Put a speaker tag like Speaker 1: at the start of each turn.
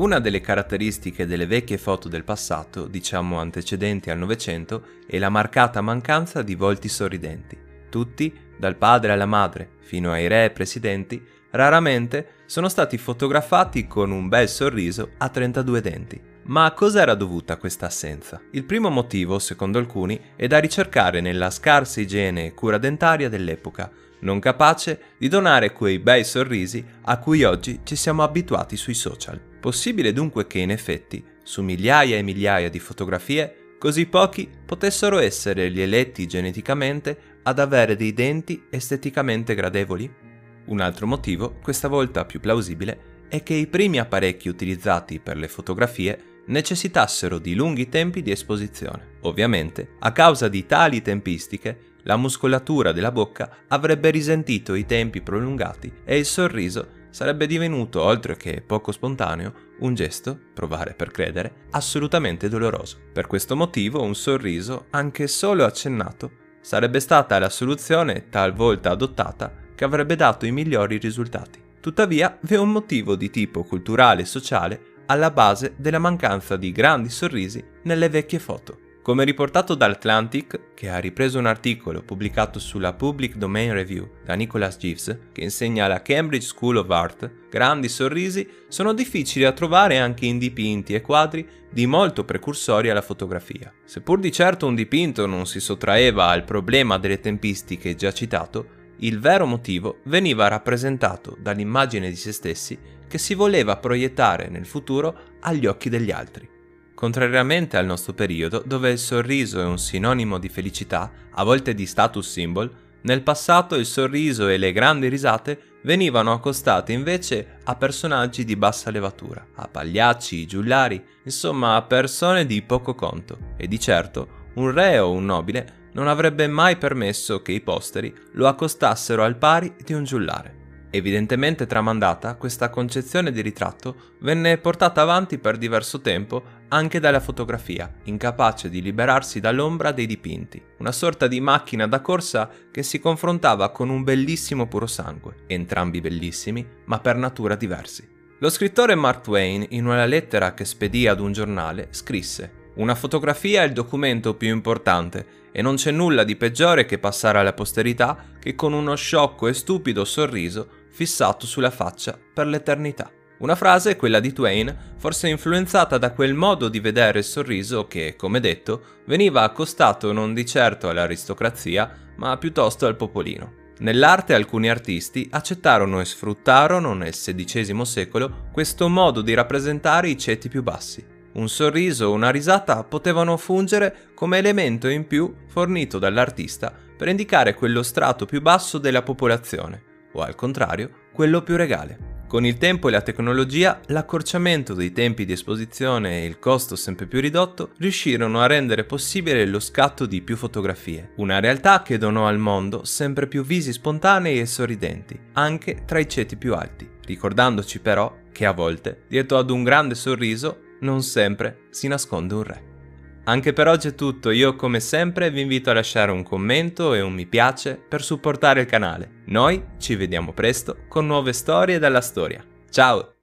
Speaker 1: Una delle caratteristiche delle vecchie foto del passato, diciamo antecedenti al Novecento, è la marcata mancanza di volti sorridenti. Tutti, dal padre alla madre, fino ai re e presidenti, raramente sono stati fotografati con un bel sorriso a 32 denti. Ma a cosa era dovuta questa assenza? Il primo motivo, secondo alcuni, è da ricercare nella scarsa igiene e cura dentaria dell'epoca, non capace di donare quei bei sorrisi a cui oggi ci siamo abituati sui social. Possibile dunque che in effetti, su migliaia e migliaia di fotografie, così pochi potessero essere gli eletti geneticamente ad avere dei denti esteticamente gradevoli? Un altro motivo, questa volta più plausibile, è che i primi apparecchi utilizzati per le fotografie necessitassero di lunghi tempi di esposizione. Ovviamente, a causa di tali tempistiche, la muscolatura della bocca avrebbe risentito i tempi prolungati e il sorriso sarebbe divenuto, oltre che poco spontaneo, un gesto, provare per credere, assolutamente doloroso. Per questo motivo un sorriso, anche solo accennato, sarebbe stata la soluzione talvolta adottata che avrebbe dato i migliori risultati. Tuttavia, vi è un motivo di tipo culturale e sociale alla base della mancanza di grandi sorrisi nelle vecchie foto. Come riportato da Atlantic, che ha ripreso un articolo pubblicato sulla Public Domain Review da Nicholas Jeeves, che insegna alla Cambridge School of Art, grandi sorrisi sono difficili da trovare anche in dipinti e quadri di molto precursori alla fotografia. Seppur di certo un dipinto non si sottraeva al problema delle tempistiche già citato, il vero motivo veniva rappresentato dall'immagine di se stessi che si voleva proiettare nel futuro agli occhi degli altri. Contrariamente al nostro periodo, dove il sorriso è un sinonimo di felicità, a volte di status symbol, nel passato il sorriso e le grandi risate venivano accostate invece a personaggi di bassa levatura, a pagliacci, giullari, insomma a persone di poco conto. E di certo un re o un nobile non avrebbe mai permesso che i posteri lo accostassero al pari di un giullare. Evidentemente tramandata, questa concezione di ritratto venne portata avanti per diverso tempo anche dalla fotografia, incapace di liberarsi dall'ombra dei dipinti, una sorta di macchina da corsa che si confrontava con un bellissimo puro sangue, entrambi bellissimi, ma per natura diversi. Lo scrittore Mark Twain, in una lettera che spedì ad un giornale, scrisse una fotografia è il documento più importante e non c'è nulla di peggiore che passare alla posterità che con uno sciocco e stupido sorriso fissato sulla faccia per l'eternità. Una frase, quella di Twain, forse influenzata da quel modo di vedere il sorriso che, come detto, veniva accostato non di certo all'aristocrazia, ma piuttosto al popolino. Nell'arte alcuni artisti accettarono e sfruttarono nel XVI secolo questo modo di rappresentare i ceti più bassi. Un sorriso o una risata potevano fungere come elemento in più fornito dall'artista per indicare quello strato più basso della popolazione, o al contrario, quello più regale. Con il tempo e la tecnologia, l'accorciamento dei tempi di esposizione e il costo sempre più ridotto riuscirono a rendere possibile lo scatto di più fotografie, una realtà che donò al mondo sempre più visi spontanei e sorridenti, anche tra i ceti più alti, ricordandoci però che a volte, dietro ad un grande sorriso, non sempre si nasconde un re. Anche per oggi è tutto, io come sempre vi invito a lasciare un commento e un mi piace per supportare il canale. Noi ci vediamo presto con nuove storie dalla storia. Ciao!